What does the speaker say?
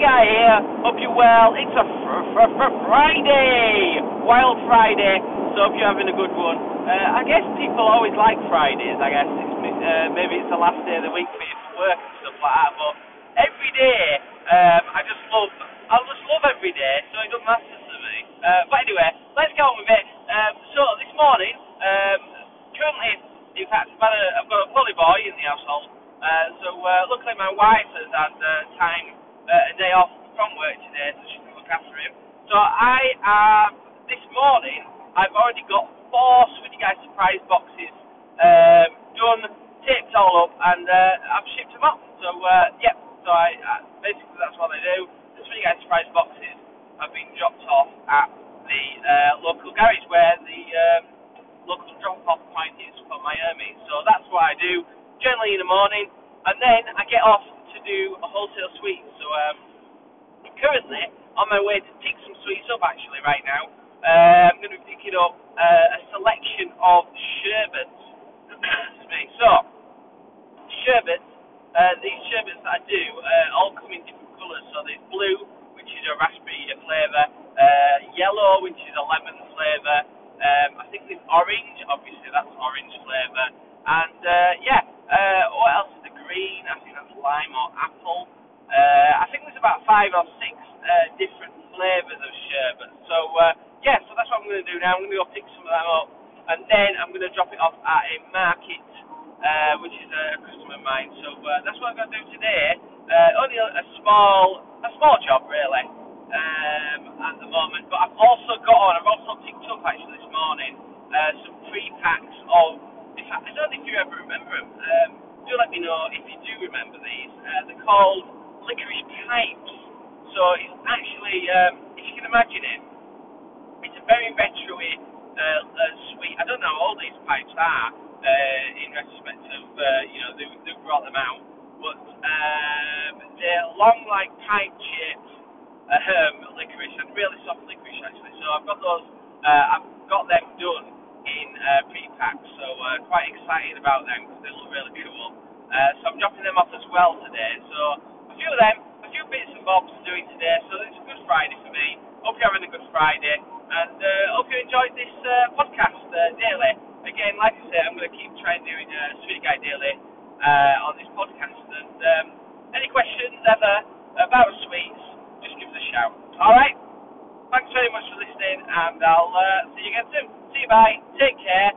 Guy here. Hope you're well. It's a fr- fr- fr- Friday, Wild Friday. So hope you're having a good one. Uh, I guess people always like Fridays. I guess it's, uh, maybe it's the last day of the week for you to work and stuff like that. But every day, um, I just love. I just love every day. So it doesn't matter to me. Uh, but anyway, let's get on with it. Um, so this morning, um, currently, in fact, I've, a, I've got a bully boy in the household. Uh, so uh, luckily, my wife has had uh, time day off from work today, so she can look after him. So I have this morning. I've already got four Sweety Guy surprise boxes um, done, taped all up, and uh, I've shipped them up. So uh, yep. So I uh, basically that's what I do. The Sweety Guy surprise boxes have been dropped off at the uh, local garage where the um, local drop-off point is for Miami. So that's what I do generally in the morning, and then I get off to do a wholesale sweet. So um, currently on my way to pick some sweets up actually right now. Uh, I'm going to be picking up uh, a selection of sherbets. So sherbets. Uh, these sherbets that I do uh, all come in different colours. So there's blue, which is a raspberry flavour, uh, yellow, which is a lemon flavour. Um, I think there's orange, obviously that's orange flavour, and uh, yeah, what else is the green? I think that's lime or five or six uh, different flavours of sherbet. So uh, yeah, so that's what I'm going to do now. I'm going to go pick some of them up, and then I'm going to drop it off at a market, uh, which is a customer of mine. So uh, that's what I'm going to do today. Uh, only a, a small, a small job really um, at the moment. But I've also got on. I've also picked up actually this morning uh, some pre-packs of. In fact, I don't know if you ever remember them. Um, do let me know if you do remember these. Uh, they're called licorice pipes. So it's actually, um, if you can imagine it, it's a very retro uh, uh, sweet. I don't know how old these pipes are uh, in retrospect of, uh, you know, they, they brought them out. But um, they're long, like pipe shaped um, licorice and really soft licorice actually. So I've got those. Uh, I've got them done in uh, pre-packs, so uh, quite excited about them because they look really cool. Uh, so I'm dropping them off as well today. So Friday. And uh, hope you enjoyed this uh, podcast uh, daily. Again, like I said, I'm going to keep trying doing a uh, Sweet Guy Daily uh, on this podcast. And um, any questions ever about sweets, just give us a shout. All right? Thanks very much for listening, and I'll uh, see you again soon. See you, bye. Take care.